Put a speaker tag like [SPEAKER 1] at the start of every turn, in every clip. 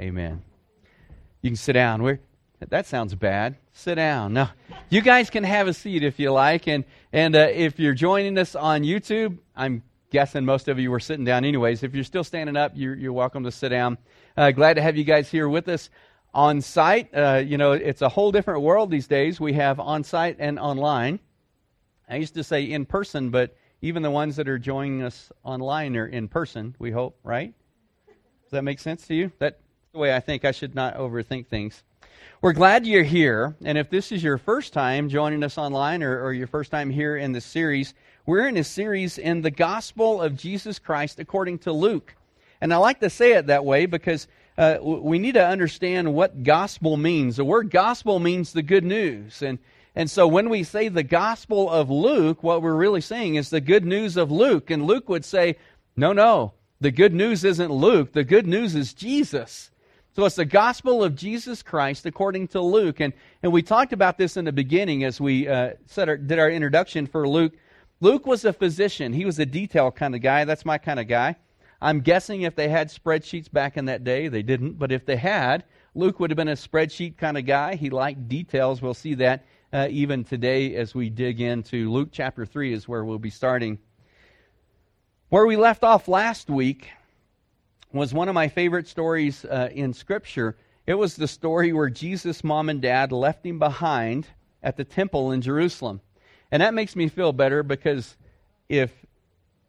[SPEAKER 1] Amen. You can sit down. We're, that sounds bad. Sit down. No, you guys can have a seat if you like. And, and uh, if you're joining us on YouTube, I'm guessing most of you were sitting down anyways. If you're still standing up, you're, you're welcome to sit down. Uh, glad to have you guys here with us on site. Uh, you know, it's a whole different world these days. We have on site and online. I used to say in person, but even the ones that are joining us online are in person, we hope, right? Does that make sense to you? That's the way I think I should not overthink things. We're glad you're here. And if this is your first time joining us online or, or your first time here in the series, we're in a series in the gospel of Jesus Christ according to Luke. And I like to say it that way because uh, we need to understand what gospel means. The word gospel means the good news. And, and so when we say the gospel of Luke, what we're really saying is the good news of Luke. And Luke would say, no, no, the good news isn't Luke. The good news is Jesus. So it's the gospel of Jesus Christ according to Luke. And, and we talked about this in the beginning as we uh, our, did our introduction for Luke. Luke was a physician. He was a detail kind of guy. That's my kind of guy. I'm guessing if they had spreadsheets back in that day, they didn't, but if they had, Luke would have been a spreadsheet kind of guy. He liked details. We'll see that uh, even today as we dig into Luke chapter 3, is where we'll be starting. Where we left off last week was one of my favorite stories uh, in Scripture. It was the story where Jesus' mom and dad left him behind at the temple in Jerusalem. And that makes me feel better because if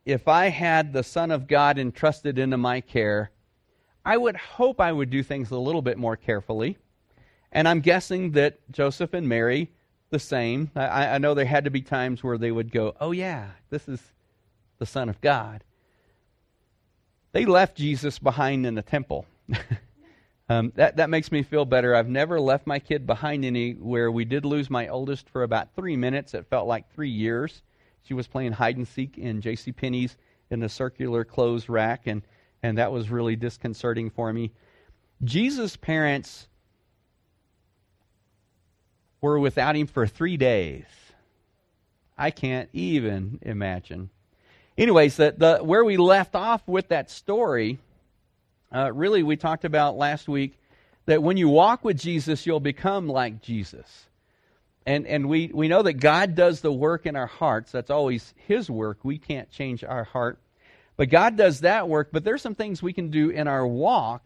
[SPEAKER 1] if I had the Son of God entrusted into my care, I would hope I would do things a little bit more carefully. And I'm guessing that Joseph and Mary, the same. I, I know there had to be times where they would go, Oh, yeah, this is the Son of God. They left Jesus behind in the temple. Um, that, that makes me feel better. I've never left my kid behind anywhere. We did lose my oldest for about three minutes. It felt like three years. She was playing hide and seek in J.C. Penney's in the circular clothes rack, and, and that was really disconcerting for me. Jesus' parents were without him for three days. I can't even imagine. Anyways, the, the, where we left off with that story uh, really, we talked about last week that when you walk with Jesus, you'll become like Jesus. And, and we, we know that God does the work in our hearts. That's always His work. We can't change our heart. But God does that work. But there's some things we can do in our walk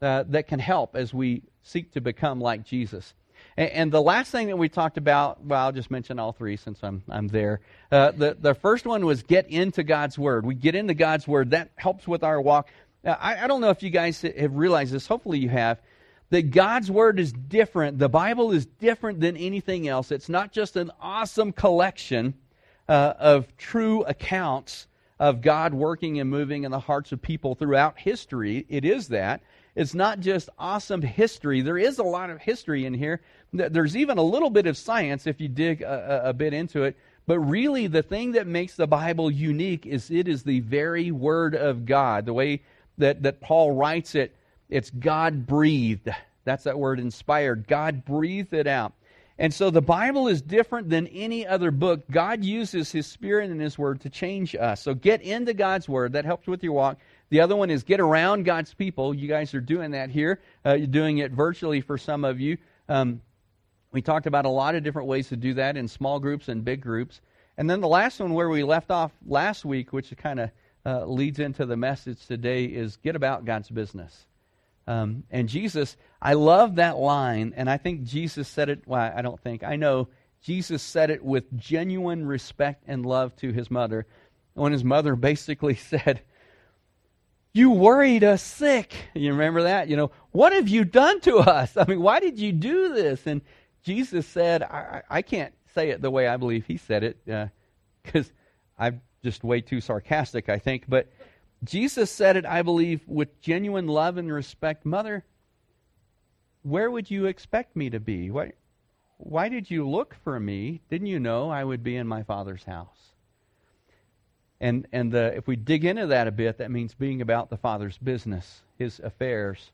[SPEAKER 1] uh, that can help as we seek to become like Jesus. And, and, the last thing that we talked about, well, I'll just mention all three since I'm, I'm there. Uh, the, the first one was get into God's Word. We get into God's Word. That helps with our walk. Now, I, I don't know if you guys have realized this. Hopefully, you have. That God's Word is different. The Bible is different than anything else. It's not just an awesome collection uh, of true accounts of God working and moving in the hearts of people throughout history. It is that. It's not just awesome history. There is a lot of history in here. There's even a little bit of science if you dig a, a, bit into it. But really, the thing that makes the Bible unique is it is the very Word of God. The way that, that Paul writes it, it's God breathed. That's that word inspired. God breathed it out. And so the Bible is different than any other book. God uses His Spirit and His Word to change us. So get into God's Word. That helps with your walk. The other one is get around God's people. You guys are doing that here. Uh, you're doing it virtually for some of you. Um, we talked about a lot of different ways to do that in small groups and big groups. And then the last one, where we left off last week, which kind of uh, leads into the message today is get about God's business. Um, and Jesus, I love that line, and I think Jesus said it, well, I don't think, I know Jesus said it with genuine respect and love to his mother. When his mother basically said, You worried us sick. You remember that? You know, what have you done to us? I mean, why did you do this? And Jesus said, I, I can't say it the way I believe he said it, because uh, I'm just way too sarcastic, I think. But Jesus said it, I believe, with genuine love and respect. Mother, where would you expect me to be? Why, why did you look for me? Didn't you know I would be in my Father's house? And, and the, if we dig into that a bit, that means being about the Father's business, His affairs.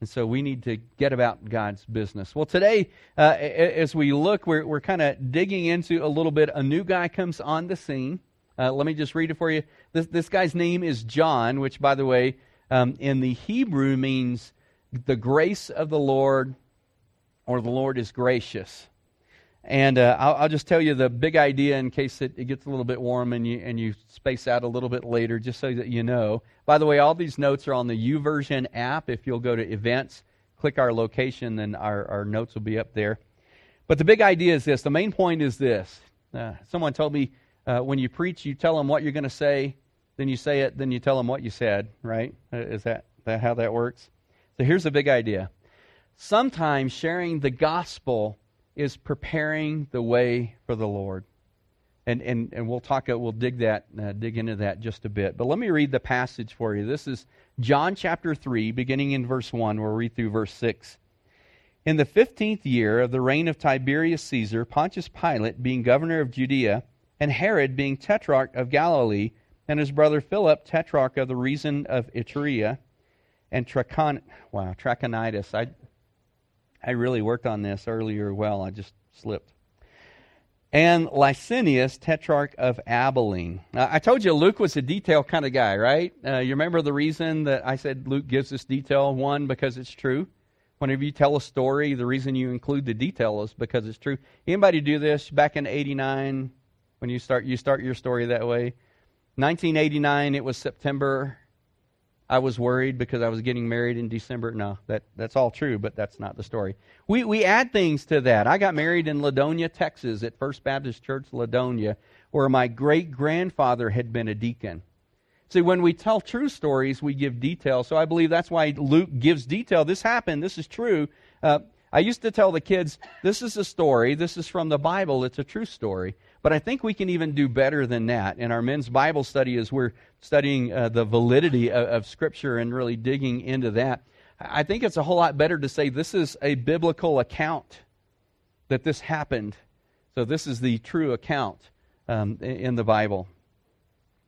[SPEAKER 1] And so we need to get about God's business. Well, today, uh, as we look, we're, we're kind of digging into a little bit. A new guy comes on the scene. Uh, let me just read it for you. This, this guy's name is John, which, by the way, um, in the Hebrew means the grace of the Lord or the Lord is gracious. And uh, I'll, I'll, just tell you the big idea in case it, it, gets a little bit warm and you, and you space out a little bit later, just so that you know. By the way, all these notes are on the YouVersion app. If you'll go to events, click our location, then our, our notes will be up there. But the big idea is this the main point is this. Uh, someone told me uh, when you preach, you tell them what you're going to say, then you say it, then you tell them what you said, right? Uh, is that, that how that works? So here's the big idea. Sometimes sharing the gospel is preparing the way for the Lord. And, and, and we'll talk, we'll dig that, uh, dig into that just a bit. But let me read the passage for you. This is John chapter 3, beginning in verse 1. We'll read through verse 6. In the fifteenth year of the reign of Tiberius Caesar, Pontius Pilate being governor of Judea, and Herod being tetrarch of Galilee, and his brother Philip, tetrarch of the region of Iturea, and Trachon, wow, Trachonitis. I, I really worked on this earlier well. I just slipped. And Lysanias, tetrarch of Abilene. Now, I told you Luke was a detail kind of guy, right? Uh, you remember the reason that I said Luke gives this detail? One, because it's true. Whenever you tell a story, the reason you include the detail is because it's true. Anybody do this back in '89 when you start you start your story that way? 1989, it was September I was worried because I was getting married in December. No, that, that's all true, but that's not the story. We, we add things to that. I got married in Ladonia, Texas, at First Baptist Church, Ladonia, where my great grandfather had been a deacon. See, when we tell true stories, we give detail. So I believe that's why Luke gives detail. This happened. This is true. Uh, I used to tell the kids, this is a story. This is from the Bible. It's a true story. But I think we can even do better than that. In our men's Bible study, as we're studying uh, the validity of, of Scripture and really digging into that, I think it's a whole lot better to say this is a biblical account that this happened. So this is the true account um, in the Bible.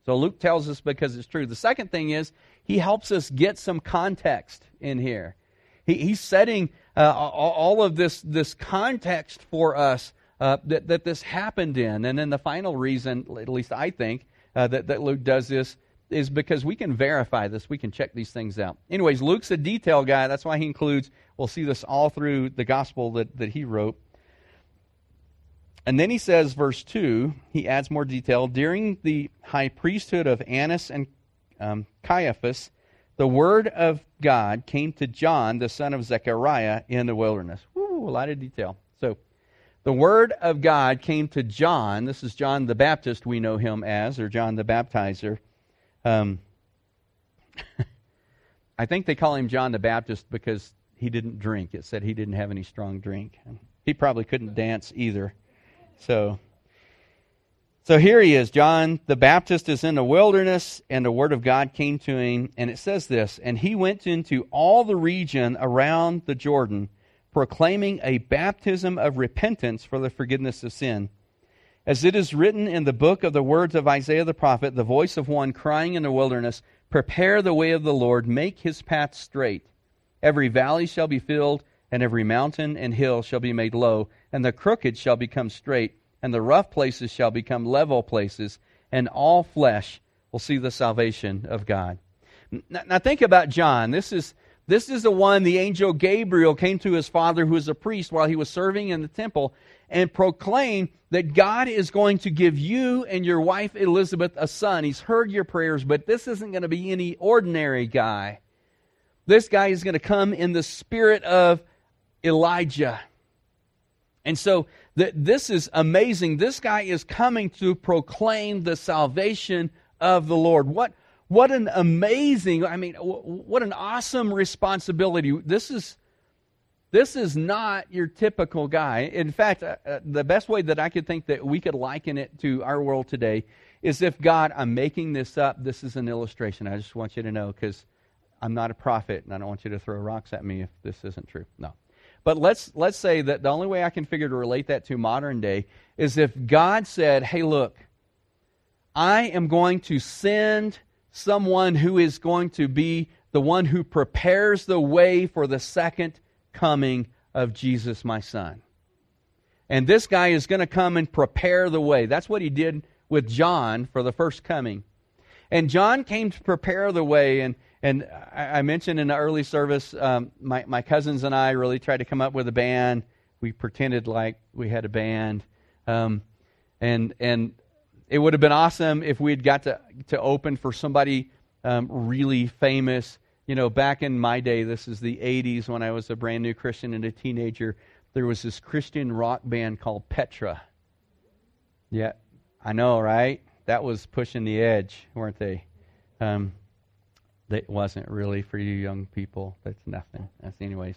[SPEAKER 1] So Luke tells us because it's true. The second thing is he helps us get some context in here. He, he's setting uh, all of this, this context for us uh, that, that this happened in. And then the final reason, at least I think, uh, that, that Luke does this is because we can verify this. We can check these things out. Anyways, Luke's a detail guy. That's why he includes, we'll see this all through the gospel that, that he wrote. And then he says, verse 2, he adds more detail. During the high priesthood of Annas and um, Caiaphas, the word of God came to John, the son of Zechariah, in the wilderness. A lot of detail. So, the word of God came to John. This is John the Baptist, we know him as, or John the Baptizer. Um, I think they call him John the Baptist because he didn't drink. It said he didn't have any strong drink. He probably couldn't dance either. So, so here he is. John the Baptist is in the wilderness, and the word of God came to him. And it says this And he went into all the region around the Jordan proclaiming a baptism of repentance for the forgiveness of sin. As it is written in the book of the words of Isaiah the prophet, the voice of one crying in the wilderness, Prepare the way of the Lord, make his path straight. Every valley shall be filled, and every mountain and hill shall be made low, and the crooked shall become straight, and the rough places shall become level places, and all flesh will see the salvation of God. Now, think about John. This is this is the one the angel Gabriel came to his father, who was a priest, while he was serving in the temple, and proclaimed that God is going to give you and your wife Elizabeth a son. He's heard your prayers, but this isn't going to be any ordinary guy. This guy is going to come in the spirit of Elijah. And so th- this is amazing. This guy is coming to proclaim the salvation of the Lord. What what an amazing, I mean, what an awesome responsibility. This is this is not your typical guy. In fact, uh, uh, the best way that I could think that we could liken it to our world today is if God, I'm making this up. This is an illustration. I just want you to know because I'm not a prophet and I don't want you to throw rocks at me if this isn't true. No. But let's let's say that the only way I can figure to relate that to modern day is if God said, "Hey, look, I am going to send someone who is going to be the one who prepares the way for the second coming of Jesus, my son. And this guy is going to come and prepare the way. That's what he did with John for the first coming. And John came to prepare the way, and, and I, mentioned in the early service, um, my, my cousins and I really tried to come up with a band. We pretended like we had a band. Um, and, and it would have been awesome if we had got to, to open for somebody um, really famous. You know, back in my day, this is the 80s when I was a brand new Christian and a teenager, there was this Christian rock band called Petra. Yeah, I know, right? That was pushing the edge, weren't they? Um, that wasn't really for you young people. That's nothing. That's anyways.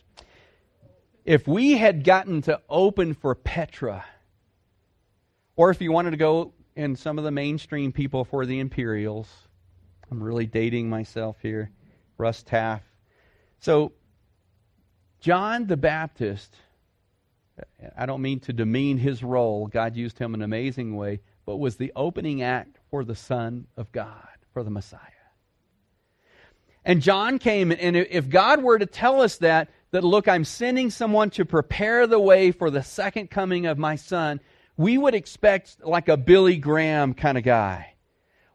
[SPEAKER 1] If we had gotten to open for Petra, or if you wanted to go in some of the mainstream people for the Imperials, I'm really dating myself here. Russ Taff. So, John the Baptist, I don't mean to demean his role. God used him in an amazing way, but was the opening act for the Son of God, for the Messiah. And John came, and if God were to tell us that, that look, I'm sending someone to prepare the way for the second coming of my son, we would expect like a Billy Graham kind of guy.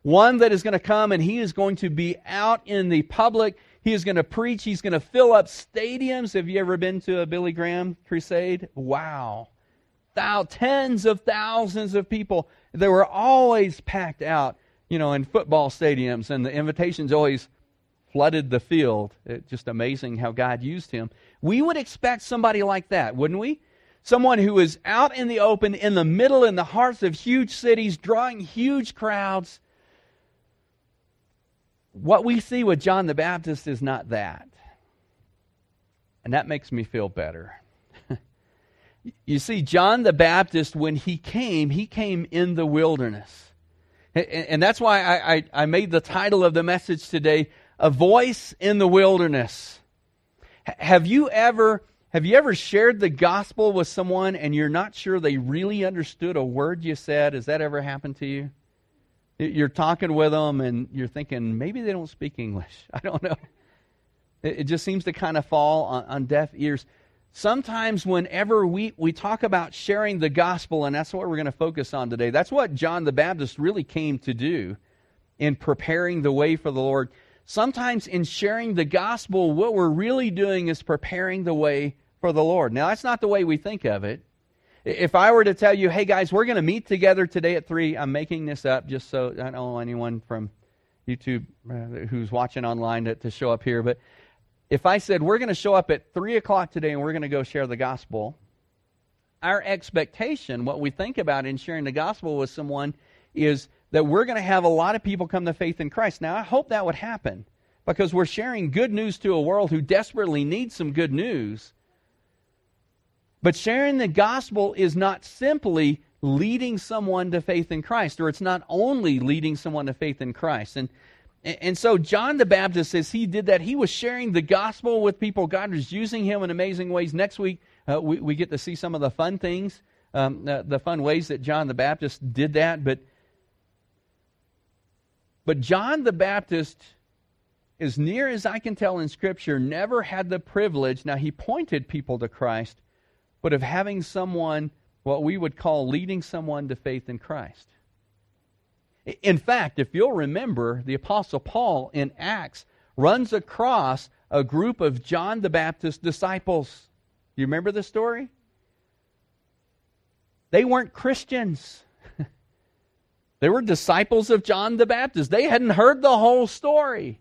[SPEAKER 1] One that is going to come and he is going to be out in the public. He is going to preach. He's going to fill up stadiums. Have you ever been to a Billy Graham crusade? Wow. Thou, tens of thousands of people. They were always packed out, you know, in football stadiums, and the invitations always flooded the field. It's just amazing how God used him. We would expect somebody like that, wouldn't we? Someone who is out in the open, in the middle, in the hearts of huge cities, drawing huge crowds. What we see with John the Baptist is not that. And that makes me feel better. you see, John the Baptist, when he came, he came in the wilderness. And that's why I, made the title of the message today, a voice in the wilderness. Have you ever have you ever shared the gospel with someone and you're not sure they really understood a word you said? Has that ever happened to you? You're talking with them and you're thinking maybe they don't speak English. I don't know. It just seems to kind of fall on, on deaf ears. Sometimes, whenever we, we talk about sharing the gospel, and that's what we're going to focus on today, that's what John the Baptist really came to do in preparing the way for the Lord sometimes in sharing the gospel, what we're really doing is preparing the way for the Lord. Now, that's not the way we think of it. If I were to tell you, hey guys, we're going to meet together today at 3, I'm making this up just so I don't know anyone from YouTube uh, who's watching online to, to show up here, but if I said we're going to show up at 3 o'clock today and we're going to go share the gospel, our expectation, what we think about in sharing the gospel with someone, is that we're going to have a lot of people come to faith in Christ. Now, I hope that would happen because we're sharing good news to a world who desperately needs some good news. But sharing the gospel is not simply leading someone to faith in Christ, or it's not only leading someone to faith in Christ. And and so John the Baptist, as he did that, he was sharing the gospel with people. God was using him in amazing ways. Next week, uh, we, we get to see some of the fun things, um, the, the fun ways that John the Baptist did that. But but John the Baptist, as near as I can tell in Scripture, never had the privilege, now he pointed people to Christ, but of having someone, what we would call leading someone to faith in Christ. In fact, if you'll remember, the Apostle Paul in Acts runs across a group of John the Baptist disciples. You remember the story? They weren't Christians. They were disciples of John the Baptist. They hadn't heard the whole story.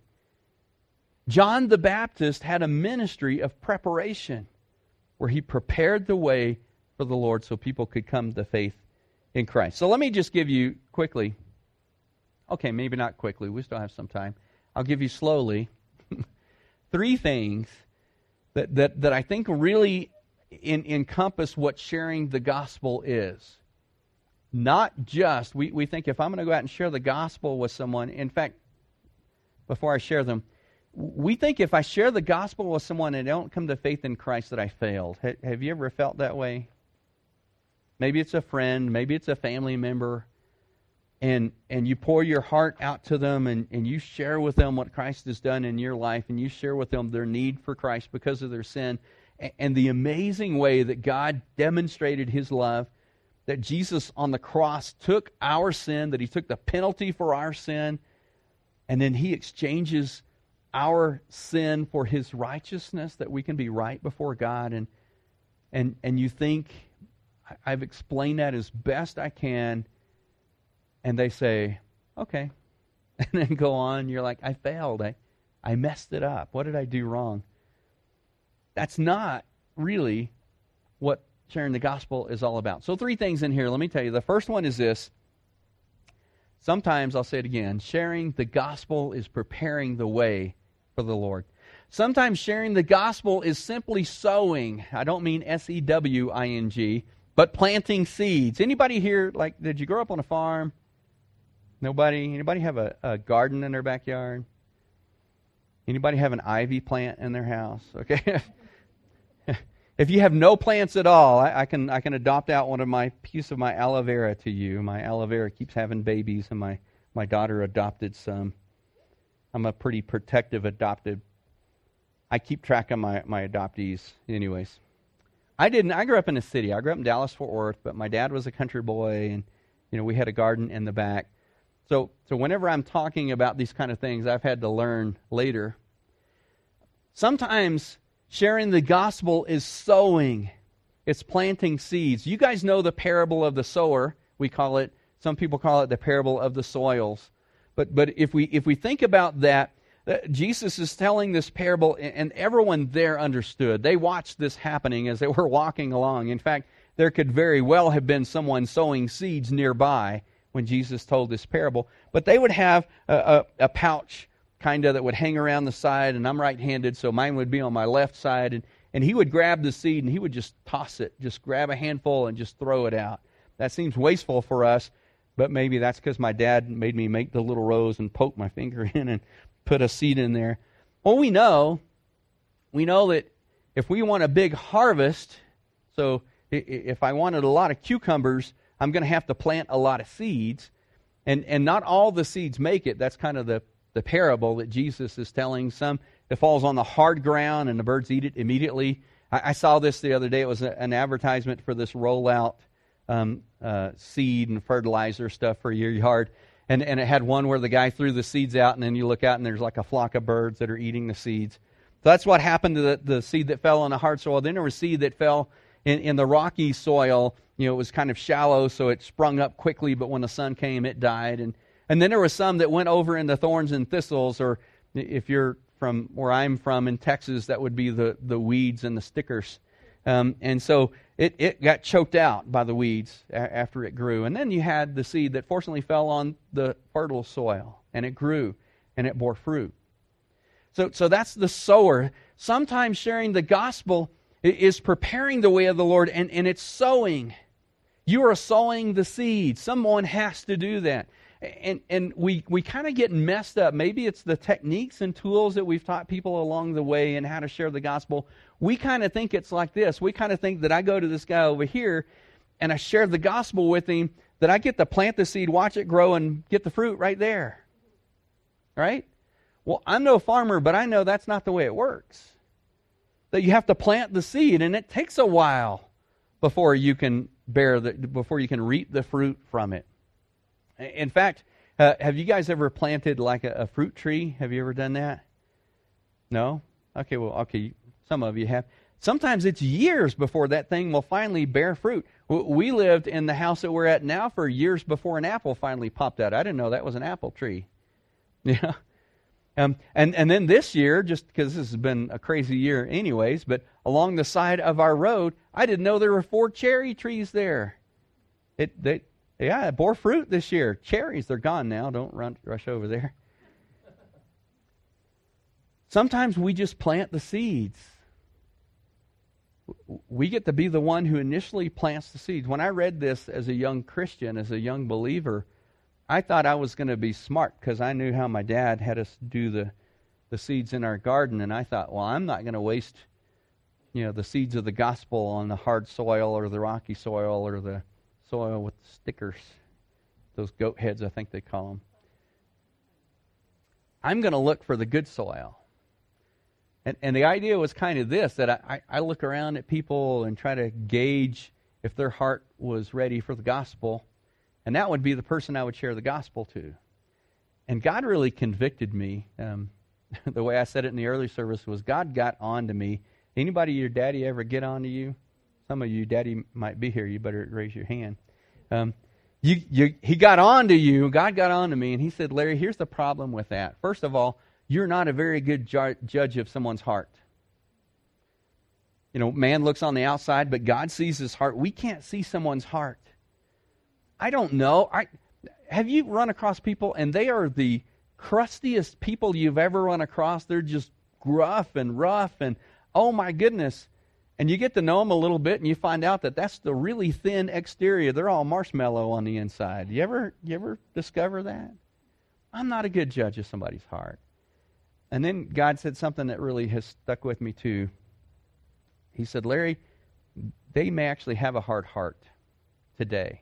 [SPEAKER 1] John the Baptist had a ministry of preparation where he prepared the way for the Lord so people could come to faith in Christ. So let me just give you quickly, okay, maybe not quickly, we still have some time. I'll give you slowly three things that, that, that I think really in, encompass what sharing the gospel is not just, we, we think if I'm going to go out and share the gospel with someone, in fact, before I share them, we think if I share the gospel with someone and they don't come to faith in Christ that I failed. have you ever felt that way? Maybe it's a friend, maybe it's a family member, and and you pour your heart out to them and, and you share with them what Christ has done in your life, and you share with them their need for Christ because of their sin, and, and the amazing way that God demonstrated his love that Jesus on the cross took our sin, that he took the penalty for our sin, and then he exchanges our sin for his righteousness, that we can be right before God, and and and you think I've explained that as best I can, and they say, okay, and then go on. You're like, I failed. I, I messed it up. What did I do wrong? That's not really what sharing the gospel is all about. So, three things in here. Let me tell you. The first one is this. Sometimes, I'll say it again sharing the gospel is preparing the way for the Lord. Sometimes sharing the gospel is simply sowing. I don't mean S E W I N G, but planting seeds. Anybody here, like, did you grow up on a farm? Nobody? Anybody have a, a garden in their backyard? Anybody have an ivy plant in their house? Okay. if you have no plants at all, I, I, can I can adopt out one of my piece of my aloe vera to you. My aloe vera keeps having babies, and my my daughter adopted some. I'm a pretty protective adopted. I keep track of my my adoptees, anyways. I didn't. I grew up in a city. I grew up in Dallas Fort Worth, but my dad was a country boy, and you know we had a garden in the back. So, so whenever I'm talking about these kind of things, I've had to learn later. Sometimes sharing the gospel is sowing. It's planting seeds. You guys know the parable of the sower. We call it, some people call it the parable of the soils. But, but if, we, if we think about that, uh, Jesus is telling this parable, and everyone there understood. They watched this happening as they were walking along. In fact, there could very well have been someone sowing seeds nearby when Jesus told this parable. But they would have a, a, a pouch kind of that would hang around the side, and I'm right handed, so mine would be on my left side. And, and he would grab the seed and he would just toss it, just grab a handful and just throw it out. That seems wasteful for us, but maybe that's because my dad made me make the little rows and poke my finger in and put a seed in there. Well, we know, we know that if we want a big harvest, so if I wanted a lot of cucumbers, I'm going to have to plant a lot of seeds. And, and not all the seeds make it. That's kind of the, the parable that Jesus is telling. Some it falls on the hard ground and the birds eat it immediately. I, I saw this the other day. It was a, an advertisement for this rollout um, uh, seed and fertilizer stuff for your yard. And, and it had one where the guy threw the seeds out, and then you look out and there's like a flock of birds that are eating the seeds. So that's what happened to the, the seed that fell on the hard soil. Then there was seed that fell in, in the rocky soil you know, it was kind of shallow, so it sprung up quickly, but when the sun came, it died. And, and then there was some that went over in the thorns and thistles, or if you're from where I'm from in Texas, that would be the, the weeds and the stickers. Um, and so it, it got choked out by the weeds a- after it grew. And then you had the seed that fortunately fell on the fertile soil, and it grew, and it bore fruit. So, so that's the sower. Sometimes sharing the gospel is preparing the way of the Lord, and, and it's sowing. You are sowing the seed. Someone has to do that. And, and we, we kind of get messed up. Maybe it's the techniques and tools that we've taught people along the way and how to share the gospel. We kind of think it's like this. We kind of think that I go to this guy over here and I share the gospel with him, that I get to plant the seed, watch it grow, and get the fruit right there. Right? Well, I'm no farmer, but I know that's not the way it works. That you have to plant the seed, and it takes a while before you can bear the before you can reap the fruit from it. In fact, uh, have you guys ever planted like a, a, fruit tree? Have you ever done that? No. Okay. Well, okay. Some of you have. Sometimes it's years before that thing will finally bear fruit. We lived in the house that we're at now for years before an apple finally popped out. I didn't know that was an apple tree. Yeah. Um, and, and then this year, just because this has been a crazy year anyways, but along the side of our road, I didn't know there were four cherry trees there. It, they, yeah, it bore fruit this year. Cherries, they're gone now. Don't run, rush over there. Sometimes we just plant the seeds. We get to be the one who initially plants the seeds. When I read this as a young Christian, as a young believer, I thought I was going to be smart because I knew how my dad had us do the, the seeds in our garden, and I thought, well, I'm not going to waste, you know, the seeds of the gospel on the hard soil or the rocky soil or the soil with stickers, those goat heads, I think they call them. I'm going to look for the good soil. And, and the idea was kind of this that I, I look around at people and try to gauge if their heart was ready for the gospel and that would be the person I would share the gospel to. And God really convicted me. Um, the way I said it in the early service was God got on to me. Anybody your daddy ever get on to you? Some of you, daddy might be here. You better raise your hand. Um, you, you, he got on to you. God got on to me, and he said, Larry, here's the problem with that. First of all, you're not a very good ju- judge of someone's heart. You know, man looks on the outside, but God sees his heart. We can't see someone's heart. I don't know. I, have you run across people, and they are the crustiest people you've ever run across? They're just gruff and rough, and oh my goodness. And you get to know them a little bit, and you find out that that's the really thin exterior. They're all marshmallow on the inside. You ever, you ever discover that? I'm not a good judge of somebody's heart. And then God said something that really has stuck with me too. He said, Larry, they may actually have a hard heart today.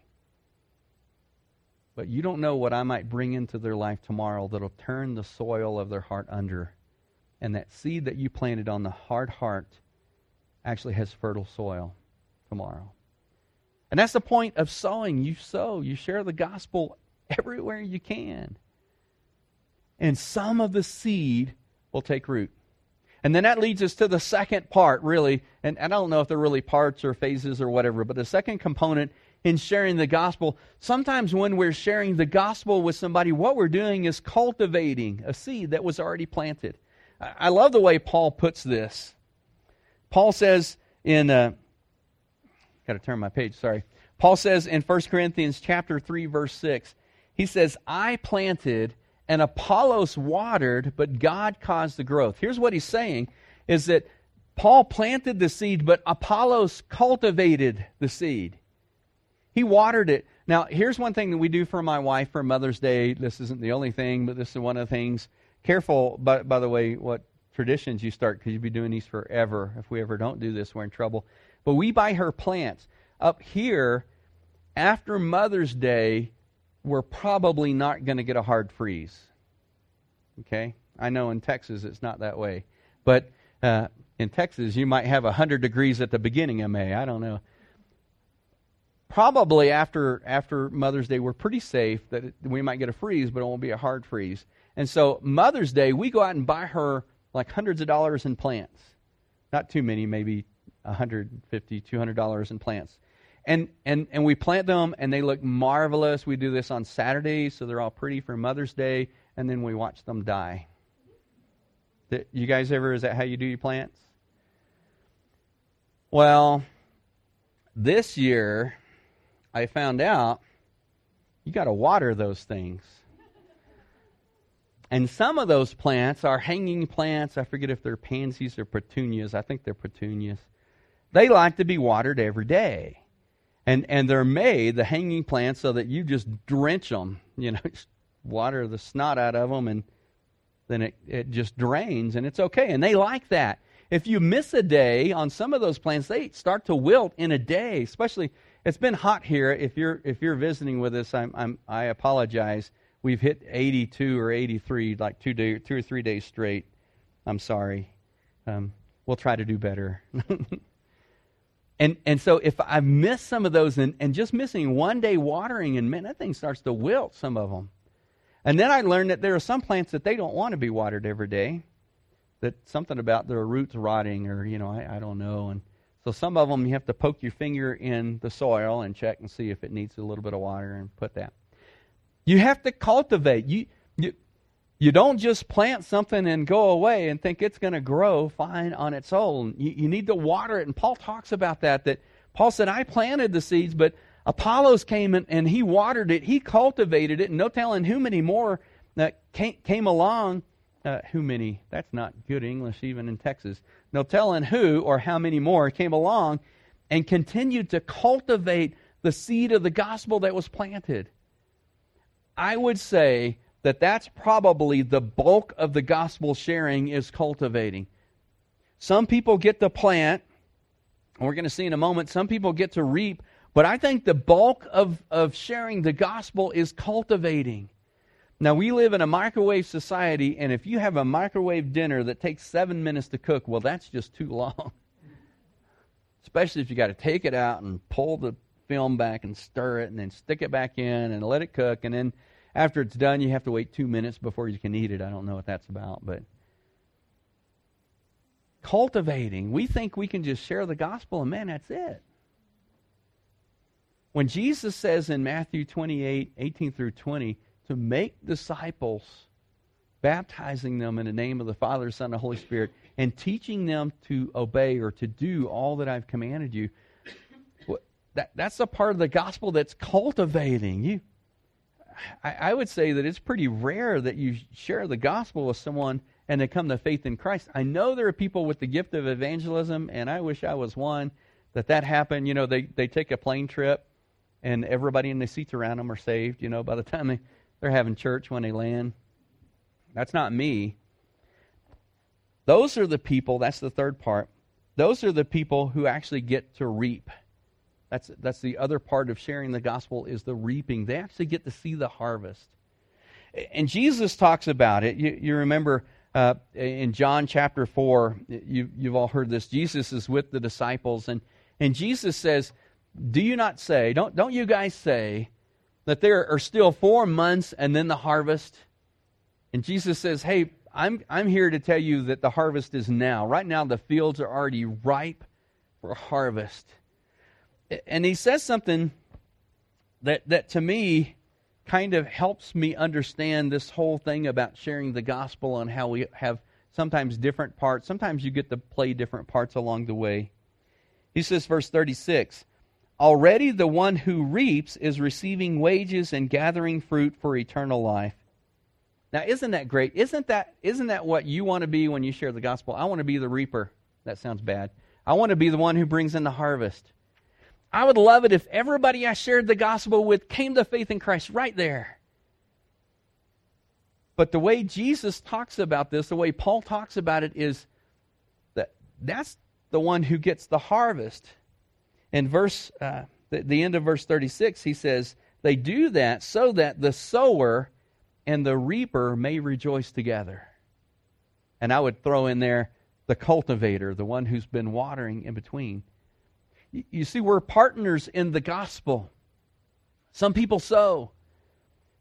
[SPEAKER 1] But you don't know what I might bring into their life tomorrow that'll turn the soil of their heart under. And that seed that you planted on the hard heart actually has fertile soil tomorrow. And that's the point of sowing. You sow, you share the gospel everywhere you can. And some of the seed will take root. And then that leads us to the second part, really. And, and I don't know if they're really parts or phases or whatever, but the second component in sharing the gospel, sometimes when we're sharing the gospel with somebody, what we're doing is cultivating a seed that was already planted. I love the way Paul puts this. Paul says in, uh, got to turn my page, sorry. Paul says in 1 Corinthians chapter 3, verse 6, he says, I planted and Apollos watered, but God caused the growth. Here's what he's saying is that Paul planted the seed, but Apollos cultivated the seed. He watered it. Now, here's one thing that we do for my wife for Mother's Day. This isn't the only thing, but this is one of the things. Careful, by, by the way, what traditions you start because you'll be doing these forever. If we ever don't do this, we're in trouble. But we buy her plants. Up here, after Mother's Day, we're probably not going to get a hard freeze. Okay? I know in Texas it's not that way. But uh, in Texas, you might have 100 degrees at the beginning of May. I don't know. Probably after after Mother's Day, we're pretty safe that it, we might get a freeze, but it won't be a hard freeze. And so Mother's Day, we go out and buy her like hundreds of dollars in plants. Not too many, maybe 150 $200 in plants. And, and, and we plant them, and they look marvelous. We do this on Saturdays, so they're all pretty for Mother's Day, and then we watch them die. You guys ever, is that how you do your plants? Well, this year, I found out you got to water those things. And some of those plants are hanging plants. I forget if they're pansies or petunias. I think they're petunias. They like to be watered every day. And, and they're made, the hanging plants, so that you just drench them, you know, water the snot out of them, and then it, it just drains, and it's okay. And they like that. If you miss a day on some of those plants, they start to wilt in a day, especially it's been hot here. If you're if you're visiting with us, I'm, I'm I apologize. We've hit 82 or 83 like two day, two or three days straight. I'm sorry. Um, we'll try to do better. And, and so if I miss some of those and, and just missing one day watering, and man, that thing starts to wilt, some of them. And then I learned that there are some plants that they don't want to be watered every day. That something about their roots rotting, or, you know, I, I don't know. And so some of them you have to poke your finger in the soil and check and see if it needs a little bit of water and put that. You have to cultivate. You, you, you don't just plant something and go away and think it's going to grow fine on its own. You, you, need to water it. And Paul talks about that. That Paul said, I planted the seeds, but Apollos came and, and he watered it. He cultivated it. And no telling who many more that came, came along. Uh, who many? That's not good English even in Texas. No telling who or how many more came along and continued to cultivate the seed of the gospel that was planted. I would say that that's probably the bulk of the gospel sharing is cultivating. Some people get to plant, and we're going to see in a moment, some people get to reap, but I think the bulk of, of sharing the gospel is cultivating. Now, we live in a microwave society, and if you have a microwave dinner that takes seven minutes to cook, well, that's just too long. Especially if you got to take it out and pull the film back and stir it and then stick it back in and let it cook and then after it's done, you have to wait two minutes before you can eat it. I don't know what that's about, but cultivating. We think we can just share the gospel and man, that's it. When Jesus says in Matthew 28 18 through 20 to make disciples, baptizing them in the name of the Father, Son, and Holy Spirit, and teaching them to obey or to do all that I've commanded you, that, that's a part of the gospel that's cultivating. You, I, I would say that it's pretty rare that you share the gospel with someone and they come to faith in Christ. I know there are people with the gift of evangelism, and I wish I was one that that happened. You know, they, they take a plane trip and everybody in the seats around them are saved, you know, by the time they, they're having church when they land. That's not me. Those are the people, that's the third part. Those are the people who actually get to reap. That's, that's the other part of sharing the gospel is the reaping. They actually get to see the harvest. And Jesus talks about it. You, you remember uh, in John chapter 4, you, you've all heard this. Jesus is with the disciples, and, and Jesus says, do you not say, don't, don't you guys say, that there are still four months and then the harvest? And Jesus says, Hey, I'm, I'm here to tell you that the harvest is now. Right now, the fields are already ripe for harvest. And he says something that, that to me kind of helps me understand this whole thing about sharing the gospel and how we have sometimes different parts. Sometimes you get to play different parts along the way. He says, verse 36 Already the one who reaps is receiving wages and gathering fruit for eternal life. Now, isn't that great? Isn't that, isn't that what you want to be when you share the gospel? I want to be the reaper. That sounds bad. I want to be the one who brings in the harvest. I would love it if everybody I shared the gospel with came to faith in Christ right there. But the way Jesus talks about this, the way Paul talks about it, is that that's the one who gets the harvest. In verse, uh, the, the end of verse 36, he says, They do that so that the sower and the reaper may rejoice together. And I would throw in there the cultivator, the one who's been watering in between. You, see, we're partners in the gospel. Some people sow,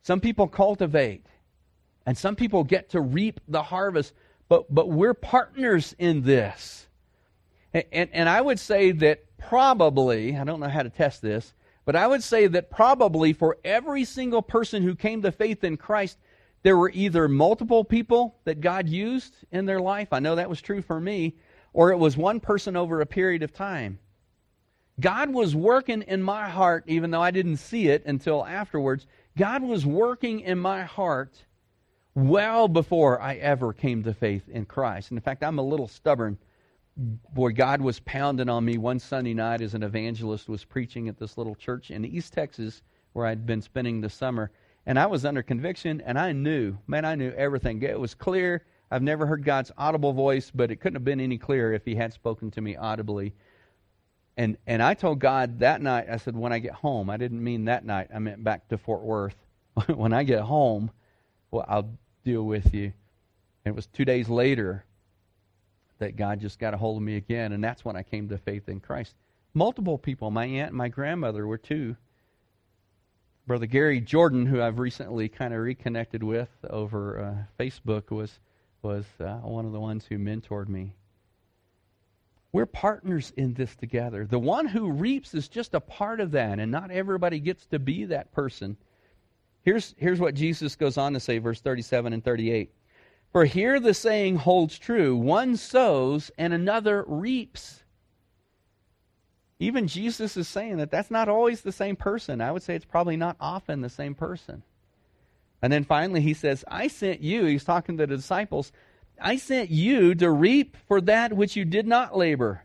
[SPEAKER 1] some people cultivate, and some people get to reap the harvest, but, but we're partners in this. And, and, and I would say that probably, I don't know how to test this, but I would say that probably for every single person who came to faith in Christ, there were either multiple people that God used in their life. I know that was true for me, or it was one person over a period of time. God was working in my heart, even though I didn't see it until afterwards. God was working in my heart well before I ever came to faith in Christ. And in fact, I'm a little stubborn boy, God was pounding on me one Sunday night as an evangelist was preaching at this little church in East Texas where I'd been spending the summer. And I was under conviction, and I knew, man, I knew everything. It was clear. I've never heard God's audible voice, but it couldn't have been any clearer if He had spoken to me audibly. And and I told God that night, I said, when I get home, I didn't mean that night. I meant back to Fort Worth. when I get home, well, I'll deal with you. And it was two days later that God just got a hold of me again, and that's when I came to faith in Christ. Multiple people, my aunt and my grandmother were too. Brother Gary Jordan, who I've recently kind of reconnected with over uh, Facebook, was was uh, one of the ones who mentored me. We're partners in this together. The one who reaps is just a part of that, and not everybody gets to be that person. Here's, here's what Jesus goes on to say, verse 37 and 38. For here the saying holds true one sows and another reaps. Even Jesus is saying that that's not always the same person. I would say it's probably not often the same person. And then finally he says, I sent you, he's talking to the disciples, I sent you to reap for that which you did not labor.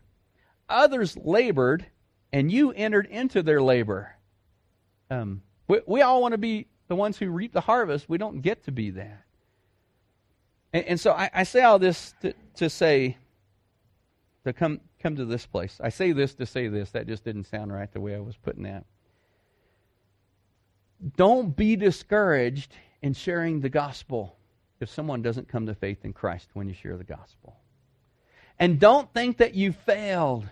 [SPEAKER 1] Others labored, and you entered into their labor. Um, we, we all want to be the ones who reap the harvest. We don't get to be that. And, and so I, I, say all this to, to say, to come, come to this place. I say this to say this. That just didn't sound right the way I was putting that. Don't be discouraged in sharing the gospel if someone doesn't come to faith in Christ when you share the gospel. And don't think that you failed.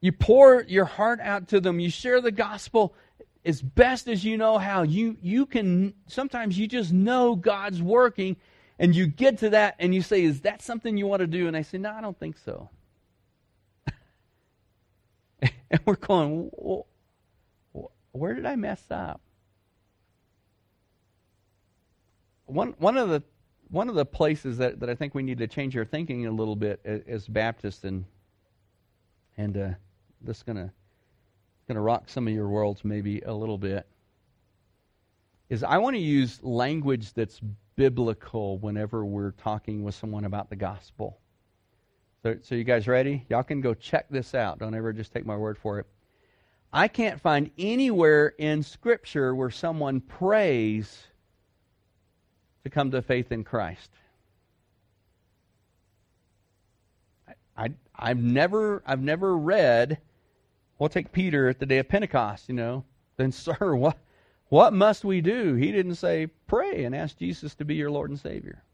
[SPEAKER 1] You pour your heart out to them, you share the gospel as best as you know how. You you can sometimes you just know God's working and you get to that and you say, Is that something you want to do? And I say, No, I don't think so. and we're going, Where did I mess up? One, one of the one of the places that, that I think we need to change our thinking a little bit as Baptists, and and uh, this is gonna gonna rock some of your worlds maybe a little bit, is I want to use language that's biblical whenever we're talking with someone about the gospel. So, so you guys ready? Y'all can go check this out. Don't ever just take my word for it. I can't find anywhere in Scripture where someone prays to come to faith in Christ. I, I, have never, I've never read. We'll take Peter at the day of Pentecost. You know, then, sir, what, what must we do? He didn't say, pray and ask Jesus to be your Lord and Savior.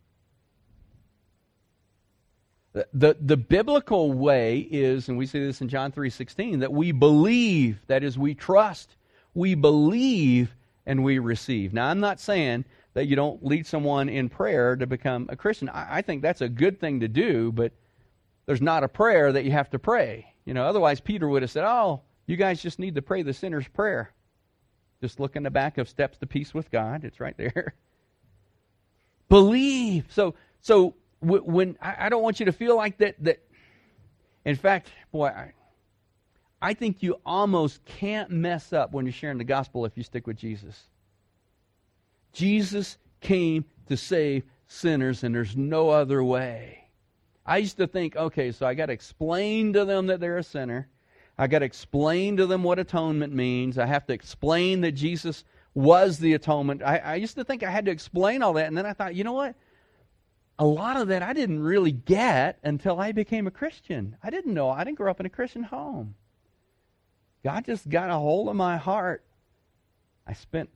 [SPEAKER 1] The, the, the biblical way is, and we see this in John 3.16, that we believe, that is, we trust, we believe, and we receive. Now, I'm not saying that you don't lead someone in prayer to become a Christian. I, I think that's a good thing to do, but there's not a prayer that you have to pray. You know, otherwise Peter would have said, oh, you guys just need to pray the sinner's prayer. Just look in the back of Steps to Peace with God. It's right there. Believe. So, so when I, I don't want you to feel like that. That, in fact, boy, I, I think you almost can't mess up when you're sharing the gospel if you stick with Jesus. Jesus came to save sinners, and there's no other way. I used to think, okay, so I got to explain to them that they're a sinner. I got to explain to them what atonement means. I have to explain that Jesus was the atonement. I, I, used to think I had to explain all that, and then I thought, you know what? A lot of that I didn't really get until I became a Christian. I didn't know. I didn't grow up in a Christian home. God just got a hold of my heart. I spent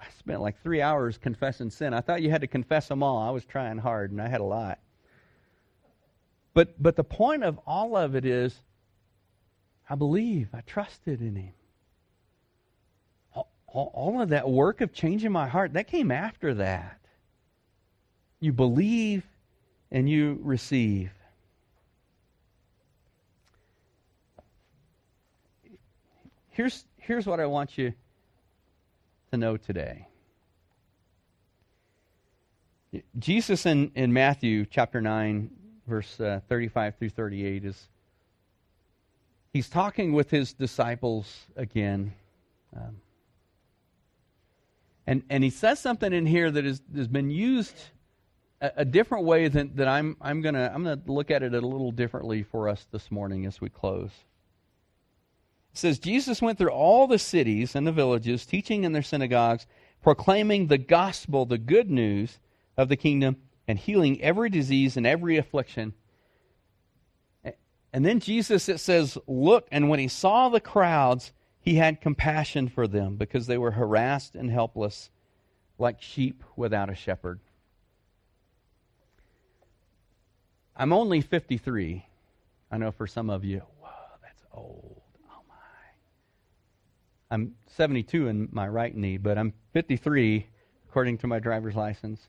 [SPEAKER 1] I spent like three hours confessing sin. I thought you had to confess them all. I was trying hard, and I had a lot. But but the point of all of it is I believe. I trusted in Him. All, all, of that work of changing my heart, that came after that. You believe and you receive. Here's, here's what I want you to know today. Jesus in, in Matthew chapter 9, verse uh, 35 through 38 is he's talking with his disciples again. Um, and, and he says something in here that is, has been used a, a different way than, that I'm, I'm going to I'm gonna look at it a little differently for us this morning as we close. Says, Jesus went through all the cities and the villages, teaching in their synagogues, proclaiming the gospel, the good news of the kingdom, and healing every disease and every affliction. And then Jesus, it says, look, and when he saw the crowds, he had compassion for them because they were harassed and helpless, like sheep without a shepherd. I'm only 53. I know for some of you, that's old. I'm 72 in my right knee, but I'm 53 according to my driver's license.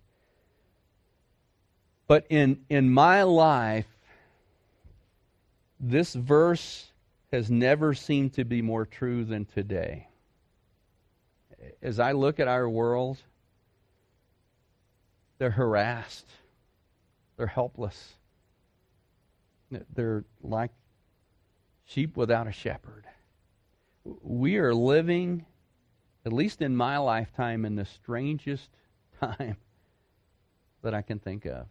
[SPEAKER 1] But in, in my life, this verse has never seemed to be more true than today. As I look at our world, they're harassed, they're helpless, they're like sheep without a shepherd. We are living, at least in my lifetime, in the strangest time that I can think of.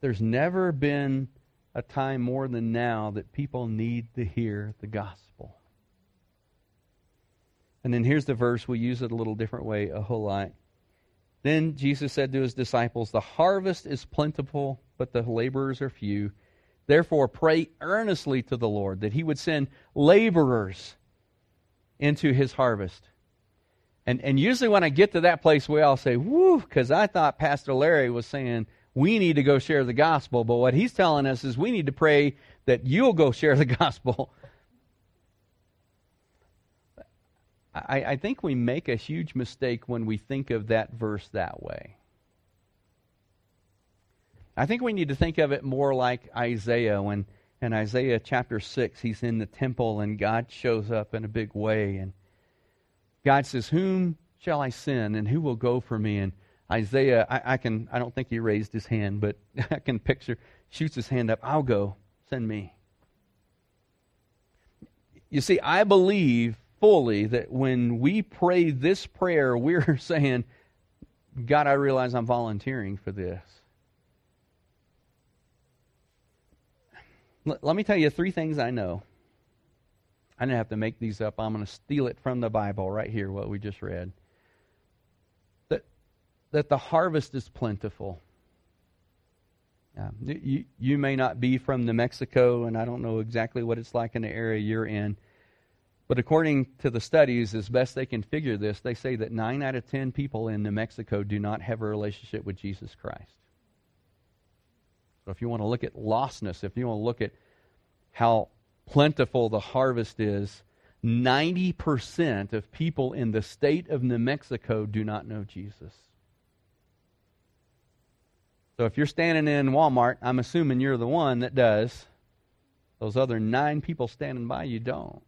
[SPEAKER 1] There's never been a time more than now that people need to hear the gospel. And then here's the verse. We use it a little different way a whole lot. Then Jesus said to his disciples, The harvest is plentiful, but the laborers are few. Therefore, pray earnestly to the Lord that he would send laborers into his harvest. And, and usually when I get to that place, we all say, whoo, because I thought Pastor Larry was saying, we need to go share the gospel. But what he's telling us is we need to pray that you'll go share the gospel. I, I think we make a huge mistake when we think of that verse that way. I think we need to think of it more like Isaiah when in Isaiah chapter 6 he's in the temple and God shows up in a big way and God says, "Whom shall I send and who will go for me?" And Isaiah, I, I can I don't think he raised his hand, but I can picture shoots his hand up, "I'll go. Send me." You see, I believe fully that when we pray this prayer, we're saying, God, I realize I'm volunteering for this. L- let me tell you three things I know. I didn't have to make these up. I'm going to steal it from the Bible right here, what we just read. That, that the harvest is plentiful. You, you may not be from New Mexico, and I don't know exactly what it's like in the area you're in. But according to the studies, as best they can figure this, they say that 9 out of 10 people in New Mexico do not have a relationship with Jesus Christ. If you want to look at lostness, if you want to look at how plentiful the harvest is, 90% of people in the state of New Mexico do not know Jesus. So if you're standing in Walmart, I'm assuming you're the one that does. Those other nine people standing by you don't.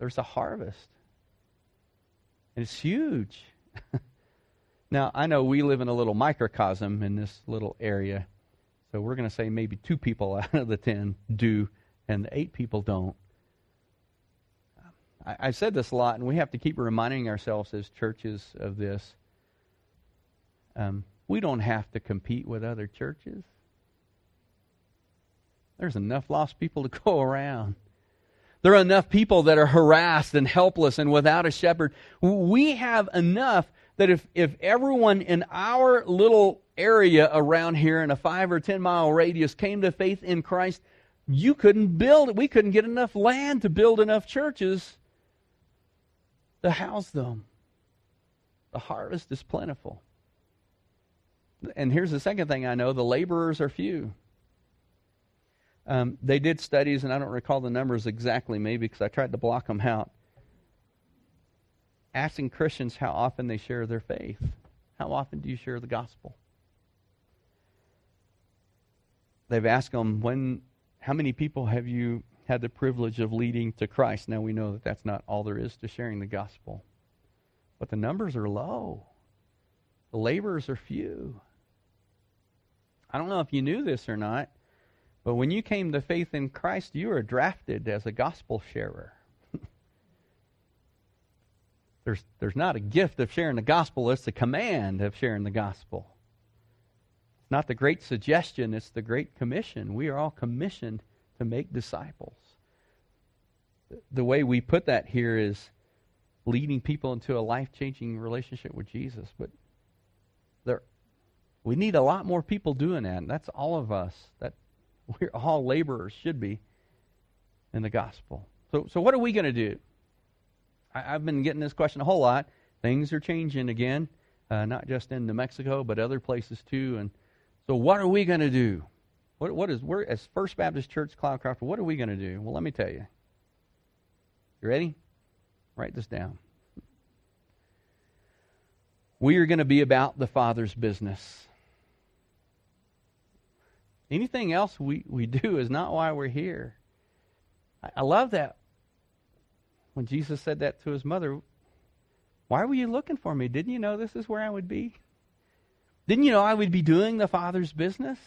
[SPEAKER 1] There's a harvest. And it's huge. now, I know we live in a little microcosm in this little area. So we're going to say maybe two people out of the ten do, and eight people don't. I, I've said this a lot, and we have to keep reminding ourselves as churches of this. Um, we don't have to compete with other churches. There's enough lost people to go around. There are enough people that are harassed and helpless and without a shepherd. We have enough that if, if everyone in our little area around here in a five or ten mile radius came to faith in Christ, you couldn't build, we couldn't get enough land to build enough churches to house them. The harvest is plentiful. And here's the second thing I know the laborers are few. Um, they did studies, and I don't recall the numbers exactly, maybe because I tried to block them out, asking Christians how often they share their faith. How often do you share the gospel? They've asked them, when, how many people have you had the privilege of leading to Christ? Now we know that that's not all there is to sharing the gospel. But the numbers are low. The laborers are few. I don't know if you knew this or not, but when you came to faith in Christ, you were drafted as a gospel sharer. There's, there's not a gift of sharing the gospel, it's a command of sharing the gospel. It's not the great suggestion, it's the great commission. We are all commissioned to make disciples. The way we put that here is leading people into a life changing relationship with Jesus. But there, we need a lot more people doing that. And that's all of us. That we're all laborers, should be, in the gospel. So, so what are we going to do? I, have been getting this question a whole lot. Things are changing again, uh, not just in New Mexico, but other places too. And so, what are we going to do? What, what is we're as First Baptist Church Cloudcroft? What are we going to do? Well, let me tell you. You ready? Write this down. We are going to be about the Father's business. Anything else we, we do is not why we're here. I, I love that when Jesus said that to his mother. Why were you looking for me? Didn't you know this is where I would be? Didn't you know I would be doing the Father's business?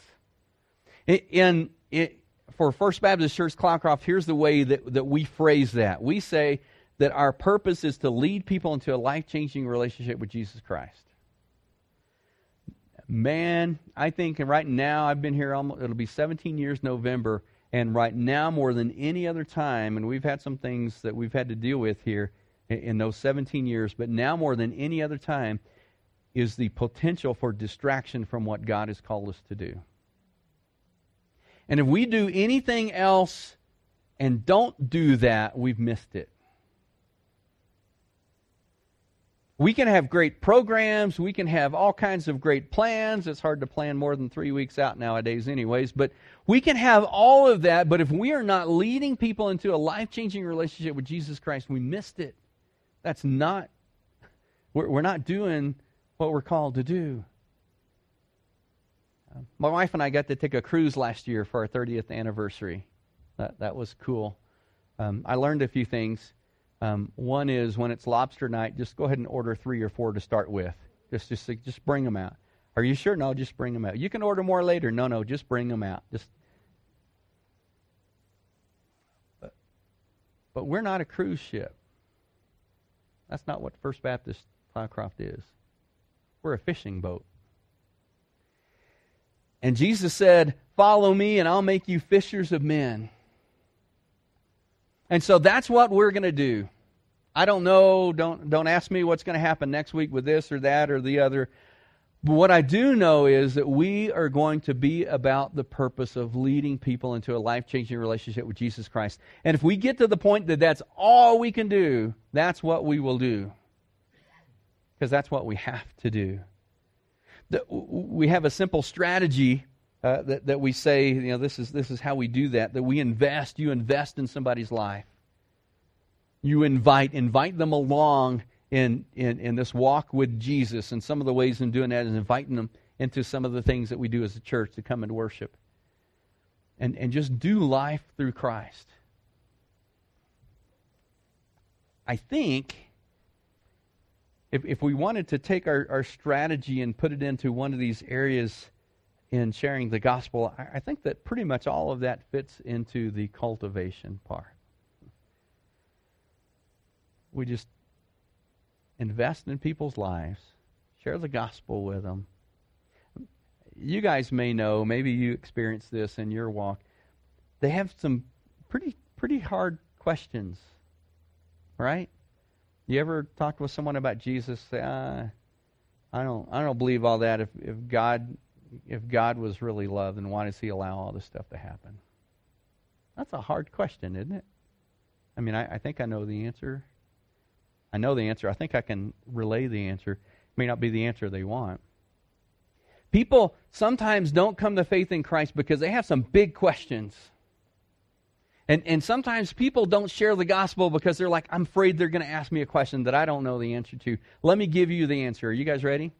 [SPEAKER 1] In, in for First Baptist Church Cloudcroft, here's the way that, that we phrase that. We say that our purpose is to lead people into a life changing relationship with Jesus Christ man, I think right now I've been here almost it'll be 17 years November, and right now more than any other time, and we've had some things that we've had to deal with here in, in those 17 years, but now more than any other time is the potential for distraction from what God has called us to do. And if we do anything else and don't do that, we've missed it. We can have great programs, we can have all kinds of great plans. It's hard to plan more than three weeks out nowadays, anyways, but we can have all of that, but if we are not leading people into a life changing relationship with Jesus Christ, we missed it. That's not, we're, we're not doing what we're called to do. My wife and I got to take a cruise last year for our 30th anniversary. That, that was cool. Um, I learned a few things. Um, one is when it's lobster night, just go ahead and order three or four to start with. Just, just, just bring them out. Are you sure? No, just bring them out. You can order more later. No, no, just bring them out. Just. But, but we're not a cruise ship. That's not what First Baptist Cloudcroft is. We're a fishing boat. And Jesus said, Follow me, and I'll make you fishers of men. And so that's what we're going to do. I don't know, don't, don't ask me what's going to happen next week with this or that or the other. But what I do know is that we are going to be about the purpose of leading people into a life changing relationship with Jesus Christ. And if we get to the point that that's all we can do, that's what we will do. Because that's what we have to do we have a simple strategy uh, that, that we say, you know, this is, this is how we do that, that we invest, you invest in somebody's life. You invite, invite them along in, in, in this walk with Jesus. And some of the ways in doing that is inviting them into some of the things that we do as a church to come and worship. And, and just do life through Christ. I think if, if we wanted to take our, our strategy and put it into one of these areas in sharing the gospel, I, I think that pretty much all of that fits into the cultivation part. We just invest in people's lives, share the gospel with them. You guys may know, maybe you experience this in your walk. They have some pretty pretty hard questions, right? You ever talk with someone about Jesus? Say, ah, I don't, I don't believe all that. If, if God, if God was really love, then why does He allow all this stuff to happen? That's a hard question, isn't it? I mean, I, I think I know the answer. I know the answer. I think I can relay the answer. It may not be the answer they want. People sometimes don't come to faith in Christ because they have some big questions. And, and sometimes people don't share the gospel because they're like, I'm afraid they're going to ask me a question that I don't know the answer to. Let me give you the answer. Are you guys ready?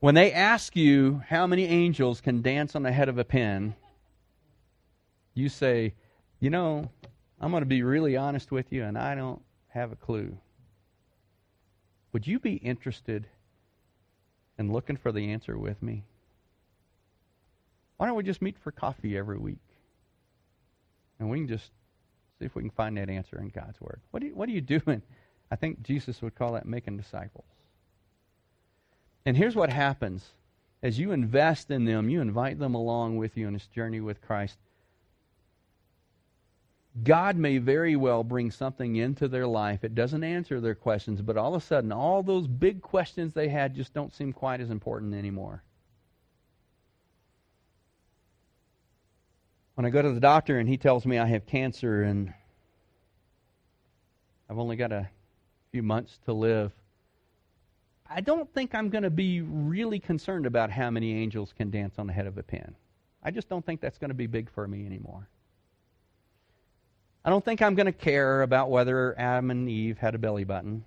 [SPEAKER 1] When they ask you how many angels can dance on the head of a pin, you say, You know, I'm going to be really honest with you, and I don't have a clue. Would you be interested in looking for the answer with me? Why don't we just meet for coffee every week? And we can just see if we can find that answer in God's Word. What you, what are you doing? I think Jesus would call that making disciples. And here's what happens as you invest in them, you invite them along with you in this journey with Christ. God may very well bring something into their life. It doesn't answer their questions, but all of a sudden, all those big questions they had just don't seem quite as important anymore. when I go to the doctor and he tells me I have cancer and I've only got a few months to live, I don't think I'm going to be really concerned about how many angels can dance on the head of a pin. I just don't think that's going to be big for me anymore. I don't think I'm going to care about whether Adam and Eve had a belly button.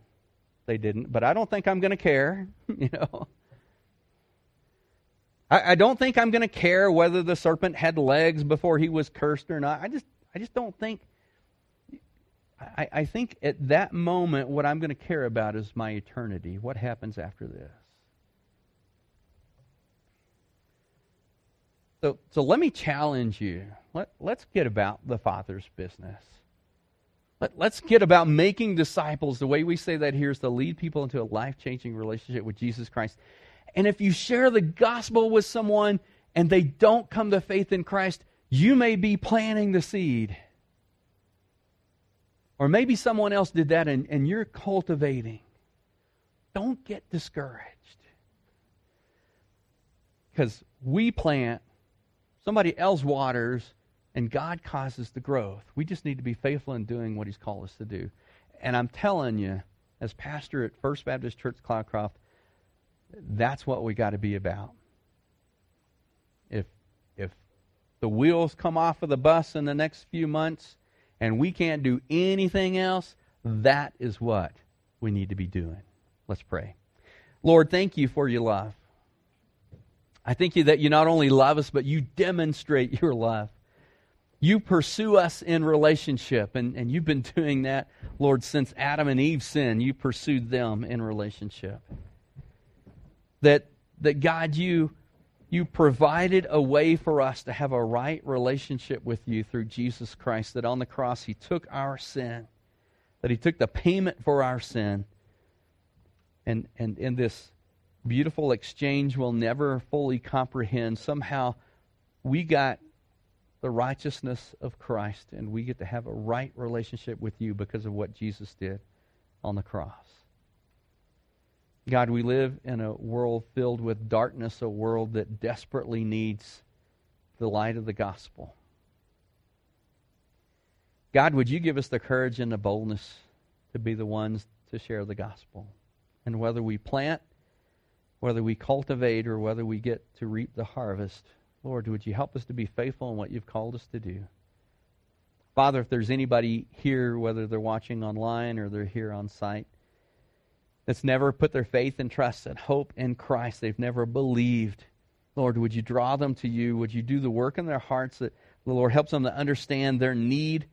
[SPEAKER 1] They didn't, but I don't think I'm going to care, you know. I, I don't think I'm going to care whether the serpent had legs before he was cursed or not. I just, I just don't think. I, I think at that moment, what I'm going to care about is my eternity. What happens after this? So, so let me challenge you. Let, let's get about the Father's business. Let, let's get about making disciples. The way we say that here is to lead people into a life changing relationship with Jesus Christ. And if you share the gospel with someone and they don't come to faith in Christ, you may be planting the seed. Or maybe someone else did that and, and you're cultivating. Don't get discouraged. Because we plant, somebody else waters, and God causes the growth. We just need to be faithful in doing what He's called us to do. And I'm telling you, as pastor at First Baptist Church Cloudcroft, that's what we got to be about. If if the wheels come off of the bus in the next few months and we can't do anything else, that is what we need to be doing. Let's pray. Lord, thank you for your love. I thank you that you not only love us, but you demonstrate your love. You pursue us in relationship, and, and you've been doing that, Lord, since Adam and Eve sinned. You pursued them in relationship. That, that God, you, you provided a way for us to have a right relationship with you through Jesus Christ, that on the cross He took our sin, that He took the payment for our sin. And, and in this beautiful exchange we'll never fully comprehend, somehow we got the righteousness of Christ, and we get to have a right relationship with you because of what Jesus did on the cross. God, we live in a world filled with darkness, a world that desperately needs the light of the gospel. God, would you give us the courage and the boldness to be the ones to share the gospel? And whether we plant, whether we cultivate, or whether we get to reap the harvest, Lord, would you help us to be faithful in what you've called us to do? Father, if there's anybody here, whether they're watching online or they're here on site, that's never put their faith and trust and hope in Christ, they've never believed, Lord, would you draw them to you? Would you do the work in their hearts that the Lord helps them to understand their need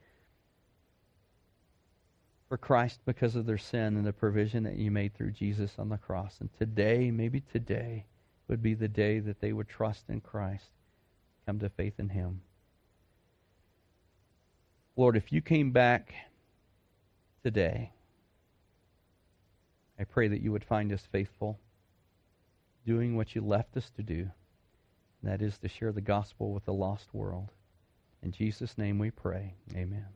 [SPEAKER 1] for Christ because of their sin and the provision that you made through Jesus on the cross? And today, maybe today, would be the day that they would trust in Christ come to faith in Him. Lord, if you came back today, I pray that you would find us faithful, doing what you left us to do, and that is to share the gospel with the lost world. In Jesus' name we pray. Amen.